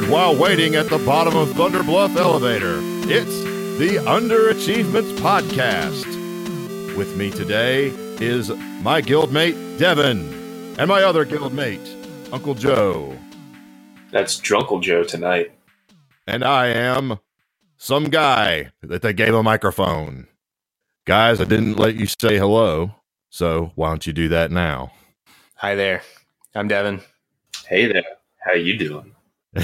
recorded while waiting at the bottom of Thunder Bluff elevator. It's the Underachievements Podcast. With me today is my guildmate, Devin, and my other guildmate, Uncle Joe. That's Drunkle Joe tonight. And I am some guy that they gave a microphone. Guys, I didn't let you say hello, so why don't you do that now? Hi there. I'm Devin. Hey there. How you doing?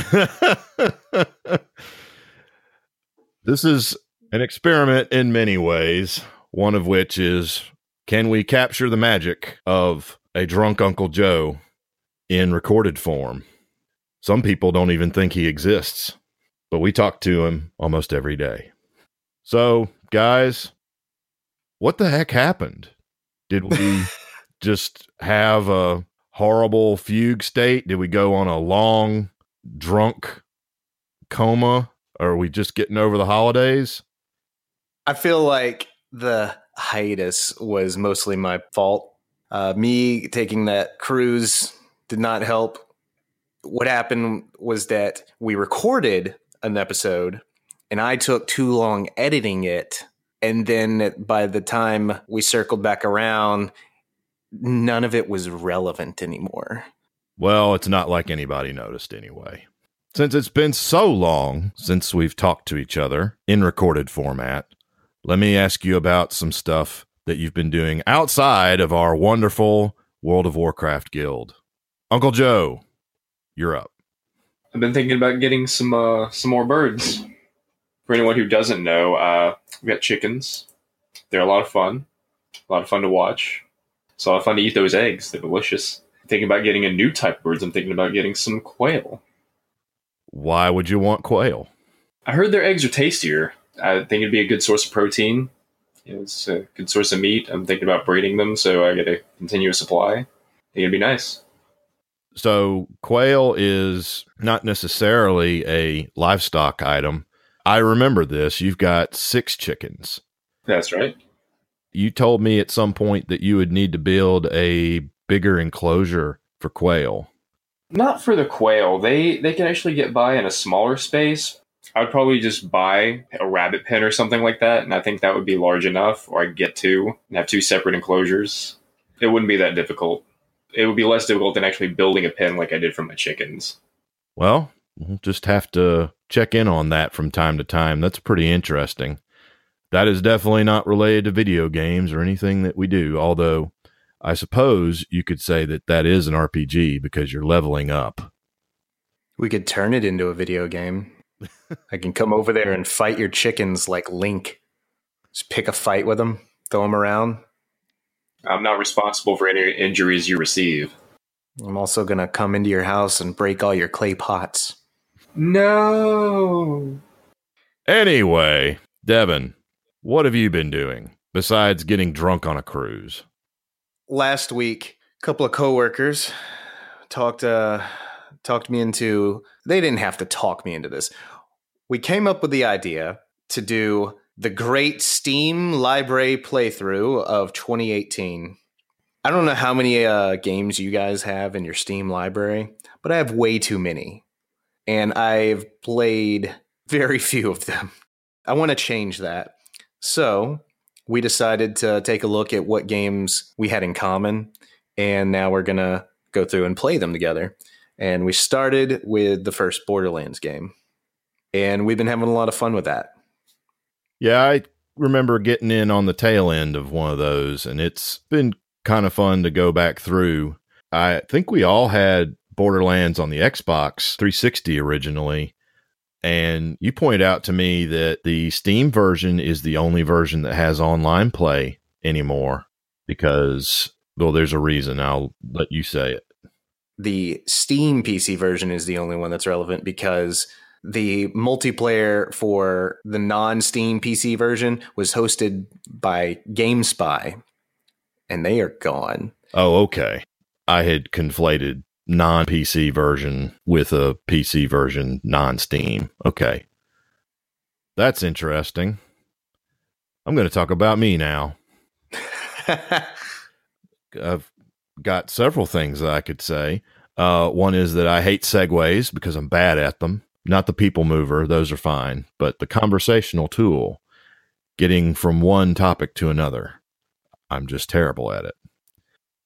this is an experiment in many ways, one of which is can we capture the magic of a drunk Uncle Joe in recorded form? Some people don't even think he exists, but we talk to him almost every day. So, guys, what the heck happened? Did we just have a horrible fugue state? Did we go on a long drunk coma? Are we just getting over the holidays? I feel like the hiatus was mostly my fault. Uh, me taking that cruise did not help. What happened was that we recorded an episode and I took too long editing it. And then by the time we circled back around, none of it was relevant anymore. Well, it's not like anybody noticed anyway. Since it's been so long since we've talked to each other in recorded format, let me ask you about some stuff that you've been doing outside of our wonderful World of Warcraft guild. Uncle Joe, you're up. I've been thinking about getting some uh, some more birds. For anyone who doesn't know, uh, we got chickens. They're a lot of fun. A lot of fun to watch. It's a lot of fun to eat those eggs. They're delicious. Thinking about getting a new type of birds. I'm thinking about getting some quail. Why would you want quail? I heard their eggs are tastier. I think it'd be a good source of protein. It's a good source of meat. I'm thinking about breeding them so I get a continuous supply. I think it'd be nice. So, quail is not necessarily a livestock item. I remember this. You've got six chickens. That's right. You told me at some point that you would need to build a bigger enclosure for quail. Not for the quail. They they can actually get by in a smaller space. I would probably just buy a rabbit pen or something like that, and I think that would be large enough, or I could get two and have two separate enclosures. It wouldn't be that difficult. It would be less difficult than actually building a pen like I did for my chickens. Well, we'll just have to check in on that from time to time. That's pretty interesting. That is definitely not related to video games or anything that we do, although I suppose you could say that that is an RPG because you're leveling up. We could turn it into a video game. I can come over there and fight your chickens like Link. Just pick a fight with them, throw them around. I'm not responsible for any injuries you receive. I'm also going to come into your house and break all your clay pots. No. Anyway, Devin, what have you been doing besides getting drunk on a cruise? Last week, a couple of coworkers talked uh talked me into they didn't have to talk me into this. We came up with the idea to do the great Steam library playthrough of 2018. I don't know how many uh, games you guys have in your Steam library, but I have way too many. And I've played very few of them. I want to change that. So we decided to take a look at what games we had in common. And now we're going to go through and play them together. And we started with the first Borderlands game. And we've been having a lot of fun with that. Yeah, I remember getting in on the tail end of one of those, and it's been kind of fun to go back through. I think we all had Borderlands on the Xbox 360 originally. And you point out to me that the Steam version is the only version that has online play anymore because, well, there's a reason. I'll let you say it. The Steam PC version is the only one that's relevant because the multiplayer for the non Steam PC version was hosted by GameSpy, and they are gone. Oh, okay. I had conflated non PC version with a PC version non Steam. Okay. That's interesting. I'm going to talk about me now. I've got several things that I could say. Uh, one is that I hate segues because I'm bad at them. Not the people mover, those are fine, but the conversational tool, getting from one topic to another, I'm just terrible at it.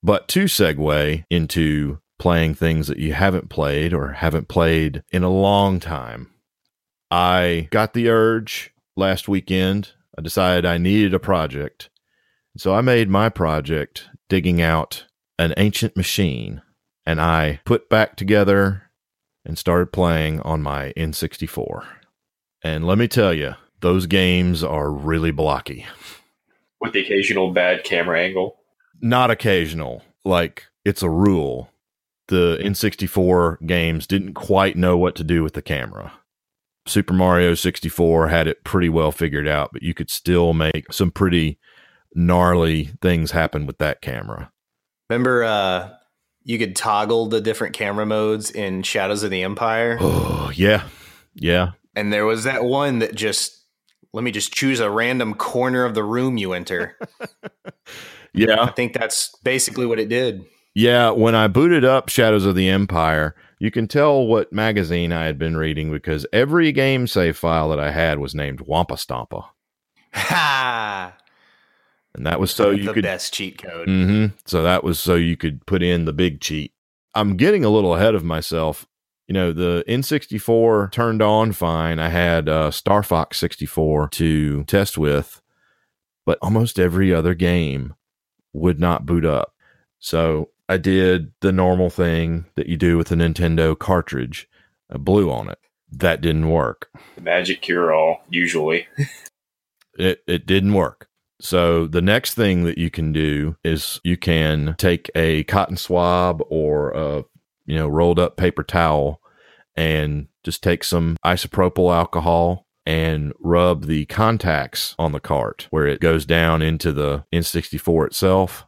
But to segue into playing things that you haven't played or haven't played in a long time, I got the urge last weekend. I decided I needed a project. So I made my project digging out an ancient machine and I put back together and started playing on my N64. And let me tell you, those games are really blocky. With the occasional bad camera angle. Not occasional, like it's a rule. The N64 games didn't quite know what to do with the camera. Super Mario 64 had it pretty well figured out, but you could still make some pretty gnarly things happen with that camera. Remember, uh, you could toggle the different camera modes in Shadows of the Empire? Oh, yeah. Yeah. And there was that one that just let me just choose a random corner of the room you enter. yeah. I think that's basically what it did. Yeah, when I booted up Shadows of the Empire, you can tell what magazine I had been reading because every game save file that I had was named Wampa Stompa. Ha! And that was so you the could best cheat code. Mm-hmm. So that was so you could put in the big cheat. I'm getting a little ahead of myself. You know, the N64 turned on fine. I had uh, Star Fox 64 to test with, but almost every other game would not boot up. So I did the normal thing that you do with a Nintendo cartridge. I blew on it. That didn't work. The magic cure all, usually. it it didn't work. So the next thing that you can do is you can take a cotton swab or a you know rolled up paper towel and just take some isopropyl alcohol and rub the contacts on the cart where it goes down into the N64 itself.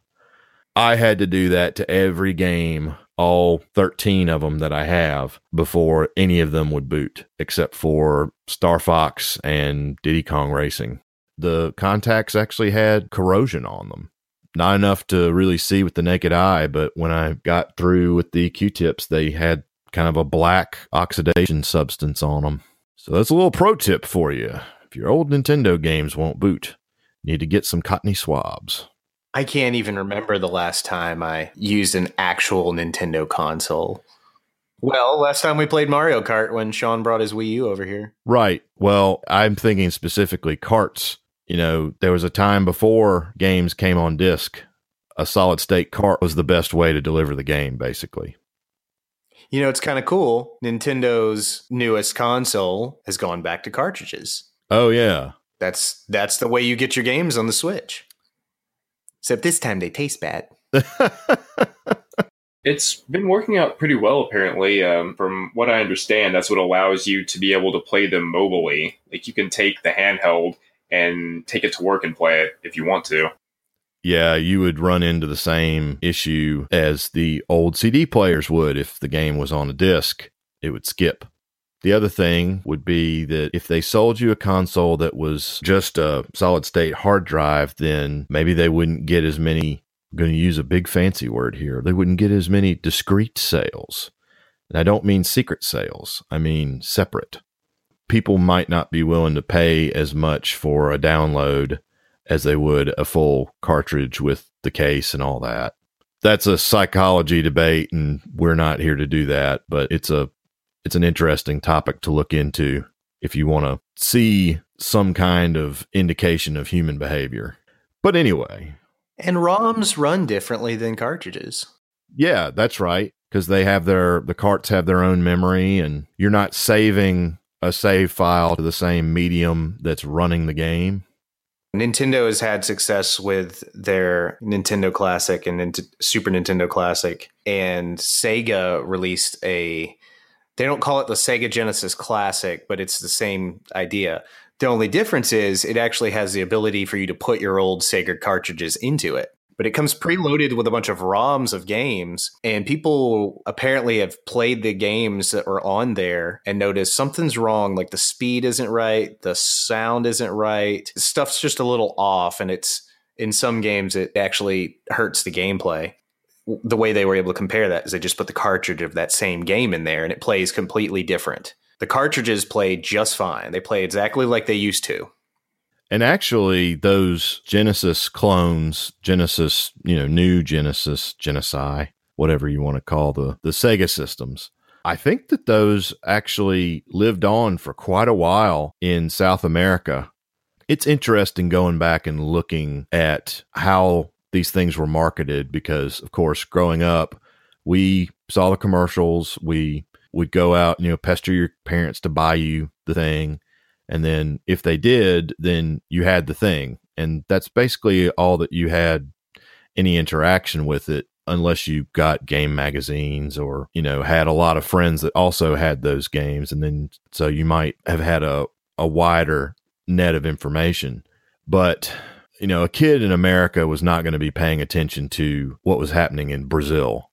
I had to do that to every game, all 13 of them that I have, before any of them would boot, except for Star Fox and Diddy Kong Racing the contacts actually had corrosion on them. Not enough to really see with the naked eye, but when I got through with the Q tips, they had kind of a black oxidation substance on them. So that's a little pro tip for you. If your old Nintendo games won't boot, you need to get some cottony swabs. I can't even remember the last time I used an actual Nintendo console. Well, last time we played Mario Kart when Sean brought his Wii U over here. Right. Well, I'm thinking specifically carts you know, there was a time before games came on disc, a solid state cart was the best way to deliver the game, basically. You know, it's kind of cool. Nintendo's newest console has gone back to cartridges. Oh yeah. That's that's the way you get your games on the Switch. Except this time they taste bad. it's been working out pretty well, apparently. Um, from what I understand, that's what allows you to be able to play them mobily. Like you can take the handheld and take it to work and play it if you want to. Yeah, you would run into the same issue as the old CD players would if the game was on a disc, it would skip. The other thing would be that if they sold you a console that was just a solid state hard drive, then maybe they wouldn't get as many, I'm going to use a big fancy word here, they wouldn't get as many discrete sales. And I don't mean secret sales, I mean separate people might not be willing to pay as much for a download as they would a full cartridge with the case and all that. That's a psychology debate and we're not here to do that, but it's a it's an interesting topic to look into if you want to see some kind of indication of human behavior. But anyway, and ROMs run differently than cartridges. Yeah, that's right because they have their the carts have their own memory and you're not saving a save file to the same medium that's running the game. Nintendo has had success with their Nintendo Classic and Super Nintendo Classic, and Sega released a. They don't call it the Sega Genesis Classic, but it's the same idea. The only difference is it actually has the ability for you to put your old Sega cartridges into it but it comes preloaded with a bunch of ROMs of games. And people apparently have played the games that are on there and noticed something's wrong. Like the speed isn't right, the sound isn't right, stuff's just a little off. And it's in some games, it actually hurts the gameplay. The way they were able to compare that is they just put the cartridge of that same game in there and it plays completely different. The cartridges play just fine. They play exactly like they used to. And actually, those Genesis clones, Genesis, you know, new Genesis, Genesis, whatever you want to call the, the Sega systems, I think that those actually lived on for quite a while in South America. It's interesting going back and looking at how these things were marketed because, of course, growing up, we saw the commercials. We would go out, you know, pester your parents to buy you the thing. And then if they did, then you had the thing. And that's basically all that you had any interaction with it unless you got game magazines or you know had a lot of friends that also had those games and then so you might have had a, a wider net of information but you know, a kid in America was not going to be paying attention to what was happening in Brazil.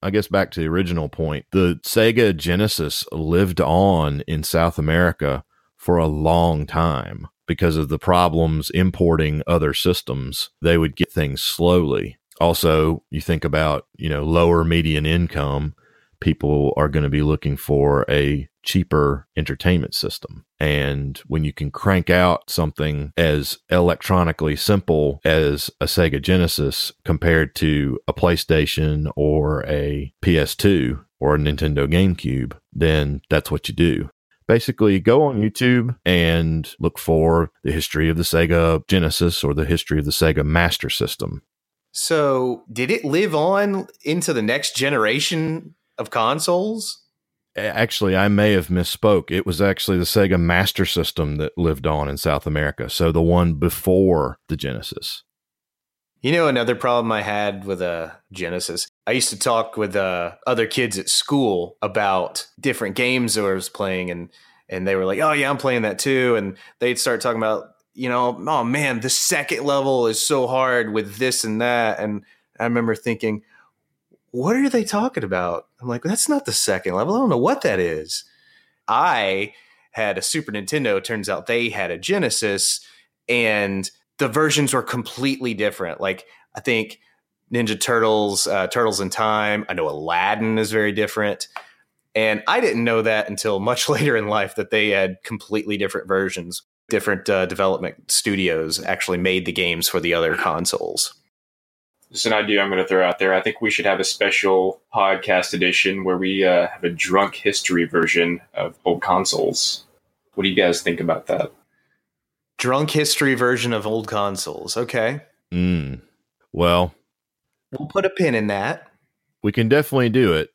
I guess back to the original point, the Sega Genesis lived on in South America for a long time because of the problems importing other systems. They would get things slowly. Also, you think about, you know, lower median income, people are going to be looking for a cheaper entertainment system. And when you can crank out something as electronically simple as a Sega Genesis compared to a PlayStation or a PS2 or a Nintendo GameCube, then that's what you do. Basically, go on YouTube and look for the history of the Sega Genesis or the history of the Sega Master System. So, did it live on into the next generation of consoles? Actually, I may have misspoke. It was actually the Sega Master System that lived on in South America. So the one before the Genesis. You know, another problem I had with a Genesis, I used to talk with uh, other kids at school about different games I was playing, and and they were like, "Oh yeah, I'm playing that too," and they'd start talking about, you know, "Oh man, the second level is so hard with this and that," and I remember thinking, what are they talking about? I'm like, that's not the second level. I don't know what that is. I had a Super Nintendo. Turns out they had a Genesis, and the versions were completely different. Like, I think Ninja Turtles, uh, Turtles in Time, I know Aladdin is very different. And I didn't know that until much later in life that they had completely different versions. Different uh, development studios actually made the games for the other consoles just an idea I'm going to throw out there. I think we should have a special podcast edition where we uh, have a drunk history version of old consoles. What do you guys think about that? Drunk history version of old consoles. Okay. Mm. Well, we'll put a pin in that. We can definitely do it.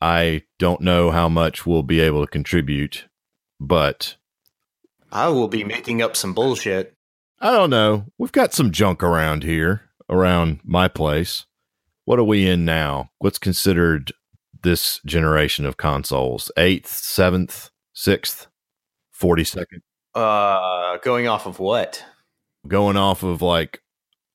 I don't know how much we'll be able to contribute, but I will be making up some bullshit. I don't know. We've got some junk around here around my place. What are we in now? What's considered this generation of consoles? Eighth, seventh, sixth, forty second? Uh, going off of what? Going off of like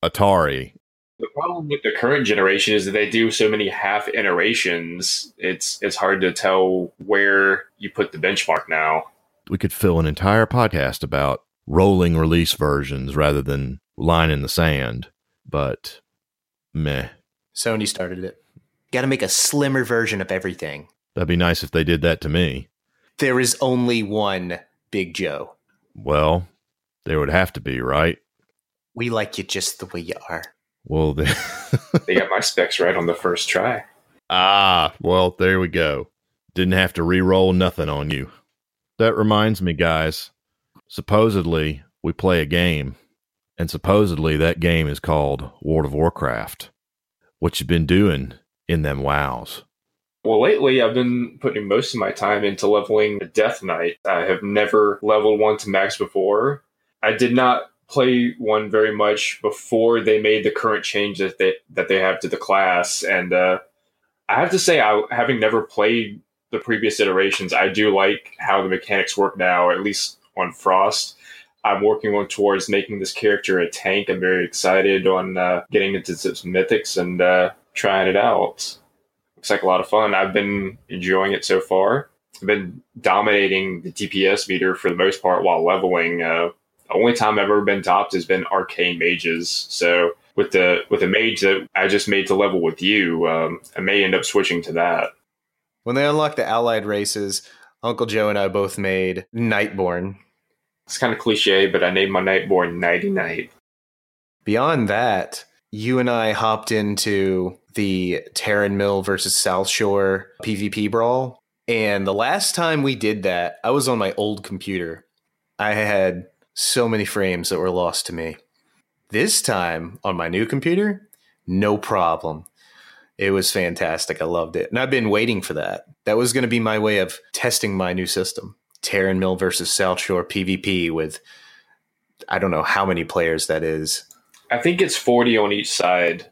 Atari. The problem with the current generation is that they do so many half iterations. It's it's hard to tell where you put the benchmark now. We could fill an entire podcast about rolling release versions rather than line in the sand but meh. Sony started it. Got to make a slimmer version of everything. That'd be nice if they did that to me. There is only one Big Joe. Well, there would have to be, right? We like you just the way you are. Well, they, they got my specs right on the first try. Ah, well, there we go. Didn't have to re-roll nothing on you. That reminds me, guys. Supposedly, we play a game and supposedly that game is called World of Warcraft. What you been doing in them wows? Well, lately I've been putting most of my time into leveling Death Knight. I have never leveled one to max before. I did not play one very much before they made the current change that they that they have to the class, and uh, I have to say, I having never played the previous iterations, I do like how the mechanics work now, at least on Frost. I'm working on towards making this character a tank. I'm very excited on uh, getting into some mythics and uh, trying it out. Looks like a lot of fun. I've been enjoying it so far. I've been dominating the DPS meter for the most part while leveling. Uh, the only time I've ever been topped has been arcane mages. So with the with the mage that I just made to level with you, um, I may end up switching to that. When they unlock the allied races, Uncle Joe and I both made Nightborne. It's kind of cliche, but I named my Nightborne Nighty Night. Beyond that, you and I hopped into the Tarren Mill versus Southshore PvP brawl. And the last time we did that, I was on my old computer. I had so many frames that were lost to me. This time on my new computer, no problem. It was fantastic. I loved it. And I've been waiting for that. That was going to be my way of testing my new system. Tarren Mill versus Southshore PvP with I don't know how many players that is. I think it's 40 on each side.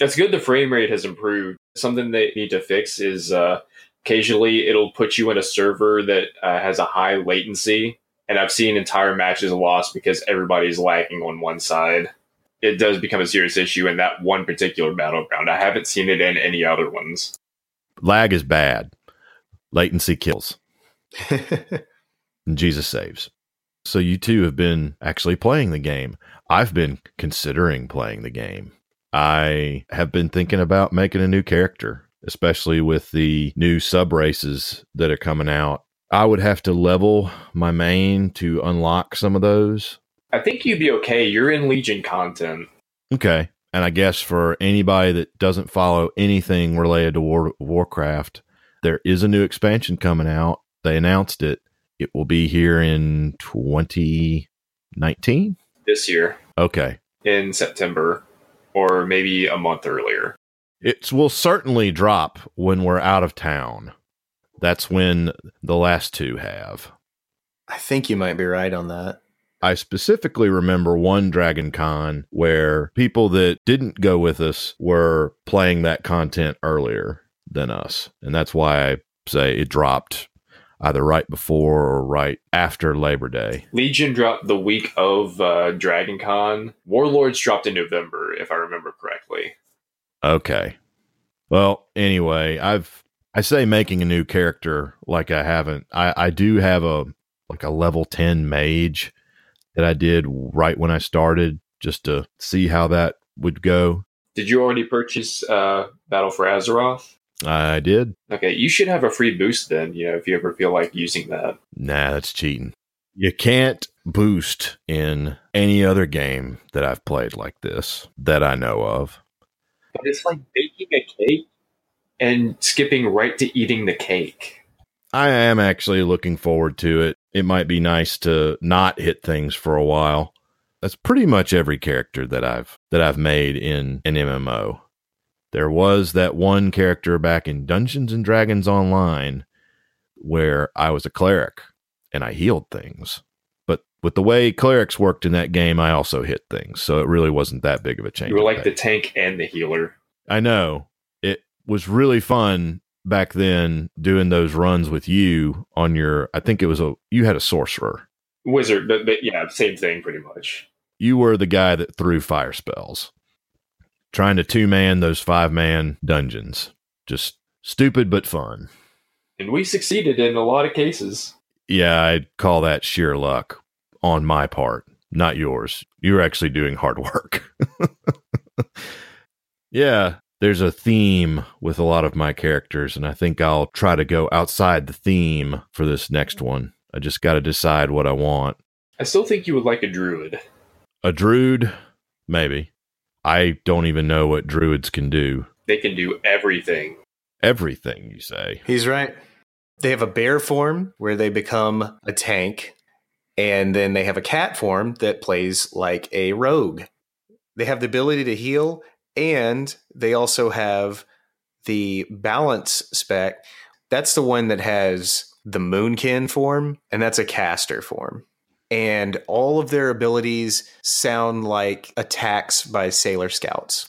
It's good the frame rate has improved. Something they need to fix is uh, occasionally it'll put you in a server that uh, has a high latency. And I've seen entire matches lost because everybody's lagging on one side. It does become a serious issue in that one particular battleground. I haven't seen it in any other ones. Lag is bad. Latency kills. and Jesus saves. So you two have been actually playing the game. I've been considering playing the game. I have been thinking about making a new character, especially with the new sub races that are coming out. I would have to level my main to unlock some of those. I think you'd be okay. You're in Legion content. Okay. And I guess for anybody that doesn't follow anything related to War- Warcraft, there is a new expansion coming out. They announced it. It will be here in 2019. This year. Okay. In September or maybe a month earlier. It will certainly drop when we're out of town. That's when the last two have. I think you might be right on that. I specifically remember one Dragon Con where people that didn't go with us were playing that content earlier than us. And that's why I say it dropped either right before or right after Labor Day. Legion dropped the week of uh, Dragon Con. Warlords dropped in November, if I remember correctly. Okay. Well, anyway, I've I say making a new character like I haven't. I I do have a like a level 10 mage that I did right when I started just to see how that would go. Did you already purchase uh, Battle for Azeroth? I did. Okay, you should have a free boost then, you know, if you ever feel like using that. Nah, that's cheating. You can't boost in any other game that I've played like this that I know of. But it's like baking a cake and skipping right to eating the cake. I am actually looking forward to it. It might be nice to not hit things for a while. That's pretty much every character that I've that I've made in an MMO. There was that one character back in Dungeons and Dragons Online where I was a cleric and I healed things. But with the way clerics worked in that game, I also hit things. So it really wasn't that big of a change. You were like the tank and the healer. I know. It was really fun back then doing those runs with you on your I think it was a you had a sorcerer. Wizard, but, but yeah, same thing pretty much. You were the guy that threw fire spells trying to two man those five man dungeons. Just stupid but fun. And we succeeded in a lot of cases. Yeah, I'd call that sheer luck on my part, not yours. You're actually doing hard work. yeah, there's a theme with a lot of my characters, and I think I'll try to go outside the theme for this next one. I just got to decide what I want. I still think you would like a druid. A druid? Maybe. I don't even know what druids can do. They can do everything. Everything, you say? He's right. They have a bear form where they become a tank, and then they have a cat form that plays like a rogue. They have the ability to heal, and they also have the balance spec. That's the one that has the moonkin form, and that's a caster form and all of their abilities sound like attacks by sailor scouts.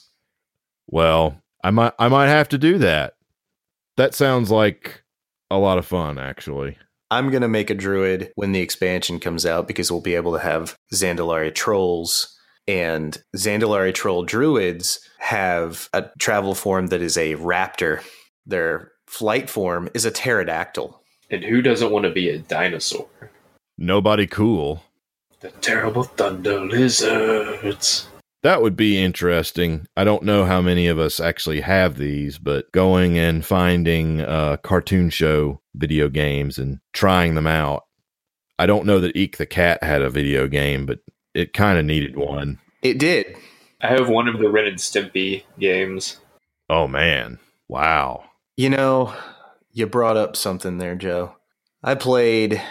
Well, I might I might have to do that. That sounds like a lot of fun actually. I'm going to make a druid when the expansion comes out because we'll be able to have Zandalari trolls and Zandalari troll druids have a travel form that is a raptor. Their flight form is a pterodactyl. And who doesn't want to be a dinosaur? Nobody cool. The terrible thunder lizards. That would be interesting. I don't know how many of us actually have these, but going and finding uh, cartoon show video games and trying them out. I don't know that Eek the Cat had a video game, but it kind of needed one. It did. I have one of the Ren and Stimpy games. Oh, man. Wow. You know, you brought up something there, Joe. I played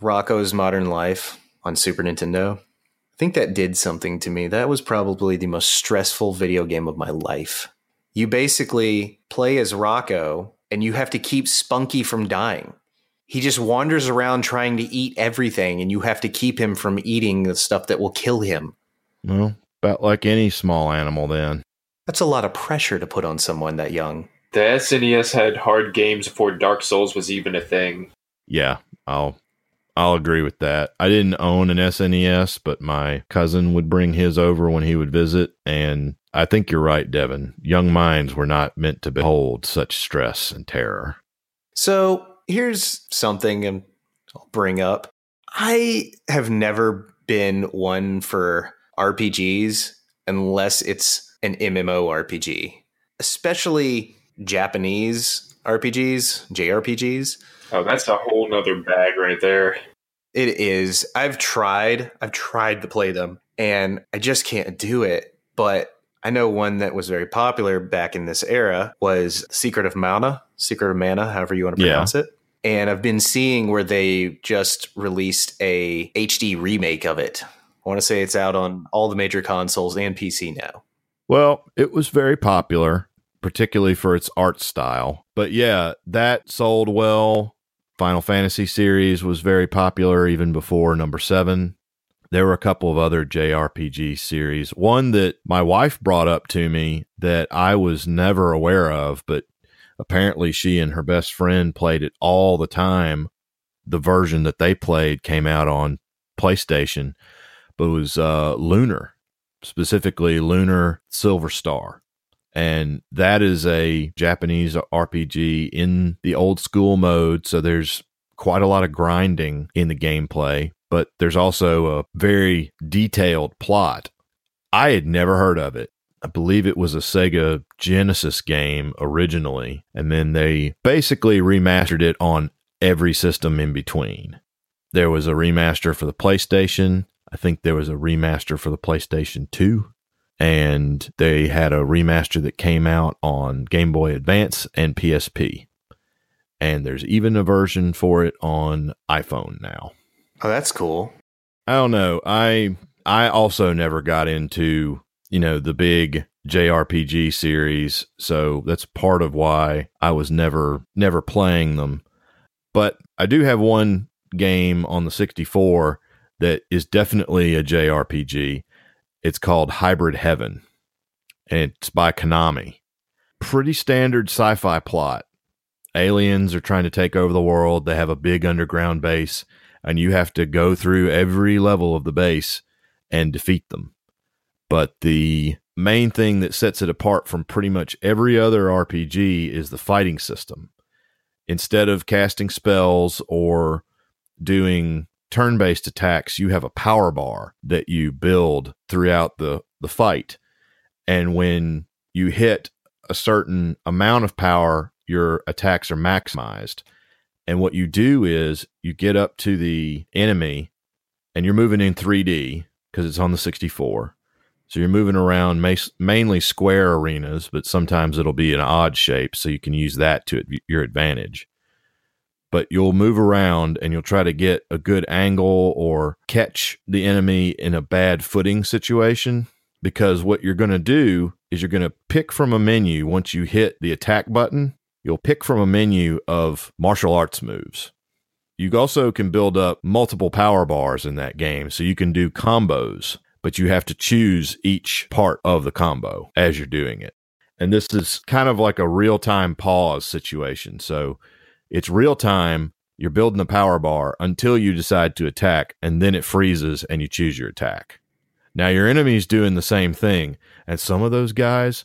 Rocko's Modern Life on Super Nintendo. I think that did something to me. That was probably the most stressful video game of my life. You basically play as Rocko and you have to keep Spunky from dying. He just wanders around trying to eat everything, and you have to keep him from eating the stuff that will kill him. Well, about like any small animal, then. That's a lot of pressure to put on someone that young. The SNES had hard games before Dark Souls was even a thing. Yeah, I'll I'll agree with that. I didn't own an SNES, but my cousin would bring his over when he would visit, and I think you're right, Devin. Young minds were not meant to behold such stress and terror. So here's something and I'll bring up. I have never been one for RPGs unless it's an MMO RPG, especially Japanese RPGs, JRPGs. Oh, that's a whole nother bag right there. It is. I've tried. I've tried to play them and I just can't do it. But I know one that was very popular back in this era was Secret of Mana, Secret of Mana, however you want to pronounce yeah. it. And I've been seeing where they just released a HD remake of it. I want to say it's out on all the major consoles and PC now. Well, it was very popular, particularly for its art style. But yeah, that sold well. Final Fantasy series was very popular even before number seven. There were a couple of other JRPG series. One that my wife brought up to me that I was never aware of, but apparently she and her best friend played it all the time. The version that they played came out on PlayStation, but it was uh, Lunar, specifically Lunar Silver Star. And that is a Japanese RPG in the old school mode. So there's quite a lot of grinding in the gameplay, but there's also a very detailed plot. I had never heard of it. I believe it was a Sega Genesis game originally, and then they basically remastered it on every system in between. There was a remaster for the PlayStation. I think there was a remaster for the PlayStation 2. And they had a remaster that came out on Game Boy Advance and PSP. And there's even a version for it on iPhone now. Oh, that's cool. I don't know. I I also never got into you know, the big JRPG series. So that's part of why I was never never playing them. But I do have one game on the 64 that is definitely a JRPG. It's called Hybrid Heaven. And it's by Konami. Pretty standard sci-fi plot. Aliens are trying to take over the world. They have a big underground base and you have to go through every level of the base and defeat them. But the main thing that sets it apart from pretty much every other RPG is the fighting system. Instead of casting spells or doing turn based attacks, you have a power bar that you build throughout the, the fight. And when you hit a certain amount of power, your attacks are maximized. And what you do is you get up to the enemy and you're moving in 3D because it's on the 64 so you're moving around mainly square arenas, but sometimes it'll be an odd shape, so you can use that to your advantage. But you'll move around and you'll try to get a good angle or catch the enemy in a bad footing situation. Because what you're going to do is you're going to pick from a menu once you hit the attack button, you'll pick from a menu of martial arts moves. You also can build up multiple power bars in that game, so you can do combos but you have to choose each part of the combo as you're doing it. And this is kind of like a real time pause situation. So it's real time. You're building the power bar until you decide to attack, and then it freezes and you choose your attack. Now, your enemy's doing the same thing, and some of those guys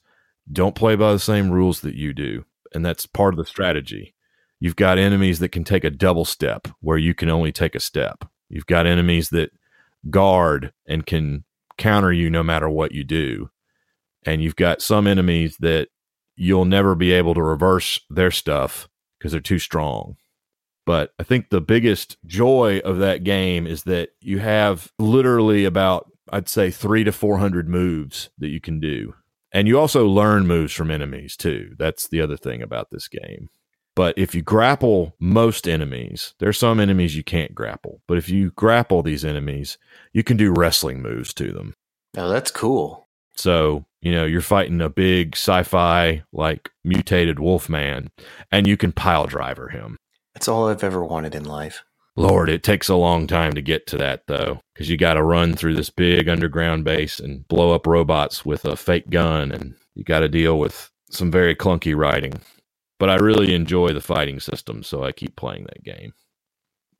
don't play by the same rules that you do. And that's part of the strategy. You've got enemies that can take a double step where you can only take a step. You've got enemies that guard and can counter you no matter what you do. And you've got some enemies that you'll never be able to reverse their stuff because they're too strong. But I think the biggest joy of that game is that you have literally about, I'd say, three to 400 moves that you can do. And you also learn moves from enemies too. That's the other thing about this game. But if you grapple most enemies, there's some enemies you can't grapple. But if you grapple these enemies, you can do wrestling moves to them. Oh, that's cool. So, you know, you're fighting a big sci fi, like mutated wolf man, and you can pile driver him. That's all I've ever wanted in life. Lord, it takes a long time to get to that, though, because you got to run through this big underground base and blow up robots with a fake gun, and you got to deal with some very clunky writing. But I really enjoy the fighting system, so I keep playing that game.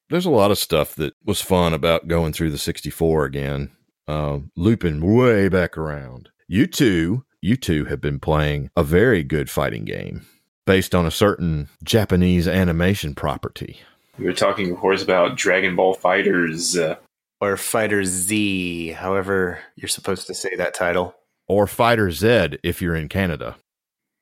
There's a lot of stuff that was fun about going through the 64 again, uh, looping way back around. You two, you two have been playing a very good fighting game based on a certain Japanese animation property. We were talking, of course, about Dragon Ball FighterZ. Uh, Or Fighter Z, however you're supposed to say that title. Or Fighter Z if you're in Canada.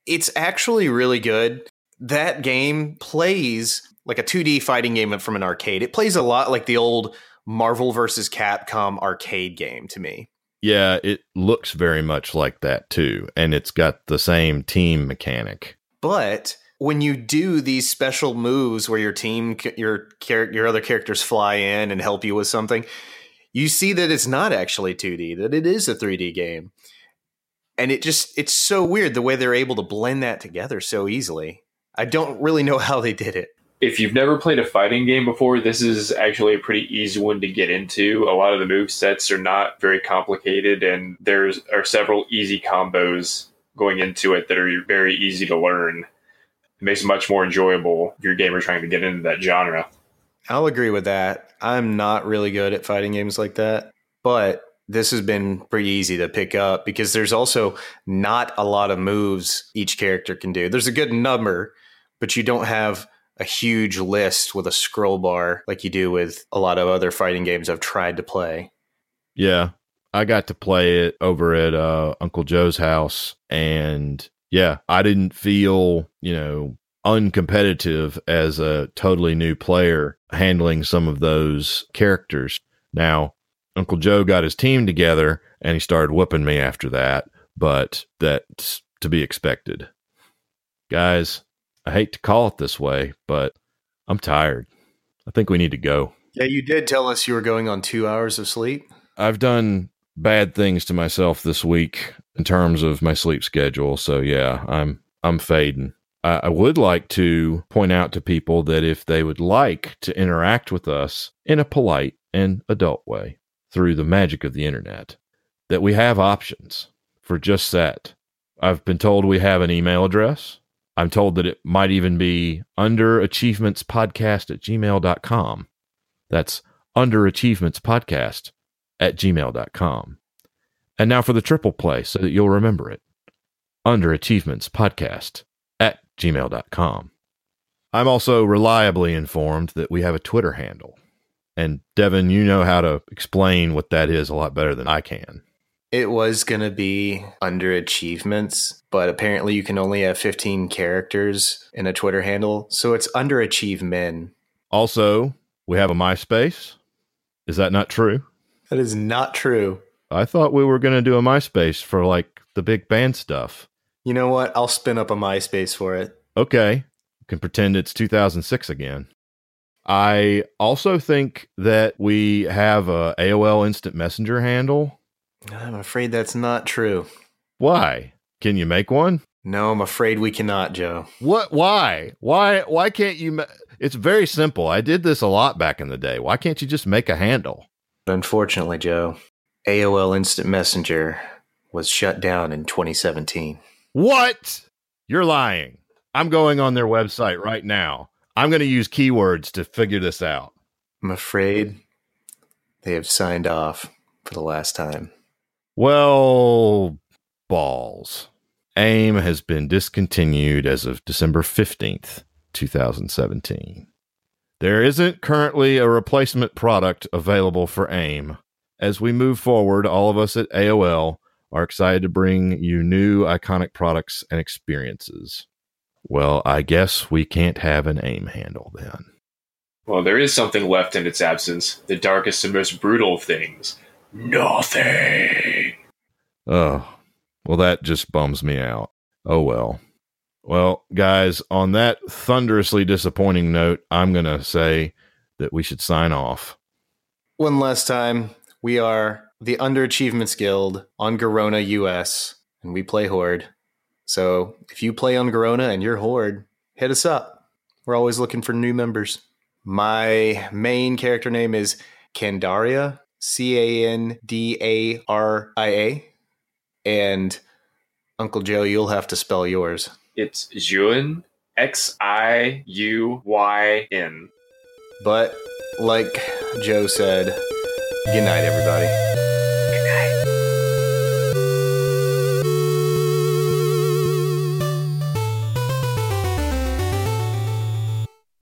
It's actually really good. That game plays like a 2D fighting game from an arcade. It plays a lot like the old Marvel versus Capcom arcade game to me. Yeah, it looks very much like that too. And it's got the same team mechanic. But when you do these special moves where your team, your your other characters fly in and help you with something, you see that it's not actually 2D, that it is a 3D game. And it just it's so weird the way they're able to blend that together so easily. I don't really know how they did it. If you've never played a fighting game before, this is actually a pretty easy one to get into. A lot of the move sets are not very complicated, and there's are several easy combos going into it that are very easy to learn. It makes it much more enjoyable if you're a gamer trying to get into that genre. I'll agree with that. I'm not really good at fighting games like that, but this has been pretty easy to pick up because there's also not a lot of moves each character can do. There's a good number, but you don't have a huge list with a scroll bar like you do with a lot of other fighting games I've tried to play. Yeah. I got to play it over at uh, Uncle Joe's house. And yeah, I didn't feel, you know, uncompetitive as a totally new player handling some of those characters. Now, Uncle Joe got his team together and he started whooping me after that, but that's to be expected. Guys, I hate to call it this way, but I'm tired. I think we need to go. Yeah, you did tell us you were going on two hours of sleep. I've done bad things to myself this week in terms of my sleep schedule. So yeah, I'm I'm fading. I, I would like to point out to people that if they would like to interact with us in a polite and adult way through the magic of the internet, that we have options for just that. I've been told we have an email address. I'm told that it might even be underachievementspodcast at gmail.com. That's underachievementspodcast at gmail.com. And now for the triple play so that you'll remember it. Underachievementspodcast at gmail.com. I'm also reliably informed that we have a Twitter handle. And Devin, you know how to explain what that is a lot better than I can. It was going to be under achievements, but apparently you can only have 15 characters in a Twitter handle. So it's underachieve men. Also, we have a MySpace. Is that not true? That is not true. I thought we were going to do a MySpace for like the big band stuff. You know what? I'll spin up a MySpace for it. Okay. Can pretend it's 2006 again. I also think that we have a AOL Instant Messenger handle. I'm afraid that's not true. Why? Can you make one? No, I'm afraid we cannot, Joe. What? Why? Why? Why can't you? Ma- it's very simple. I did this a lot back in the day. Why can't you just make a handle? Unfortunately, Joe, AOL Instant Messenger was shut down in 2017. What? You're lying. I'm going on their website right now. I'm going to use keywords to figure this out. I'm afraid they have signed off for the last time. Well, balls. AIM has been discontinued as of December 15th, 2017. There isn't currently a replacement product available for AIM, as we move forward, all of us at AOL are excited to bring you new iconic products and experiences. Well, I guess we can't have an aim handle then. Well, there is something left in its absence. The darkest and most brutal of things. Nothing. Oh, well, that just bums me out. Oh, well. Well, guys, on that thunderously disappointing note, I'm going to say that we should sign off. One last time, we are the Underachievements Guild on Garona US, and we play Horde. So if you play on Garona and you're Horde, hit us up. We're always looking for new members. My main character name is Candaria, C A N D A R I A. And Uncle Joe, you'll have to spell yours. It's X I U Y N. But like Joe said, good night, everybody.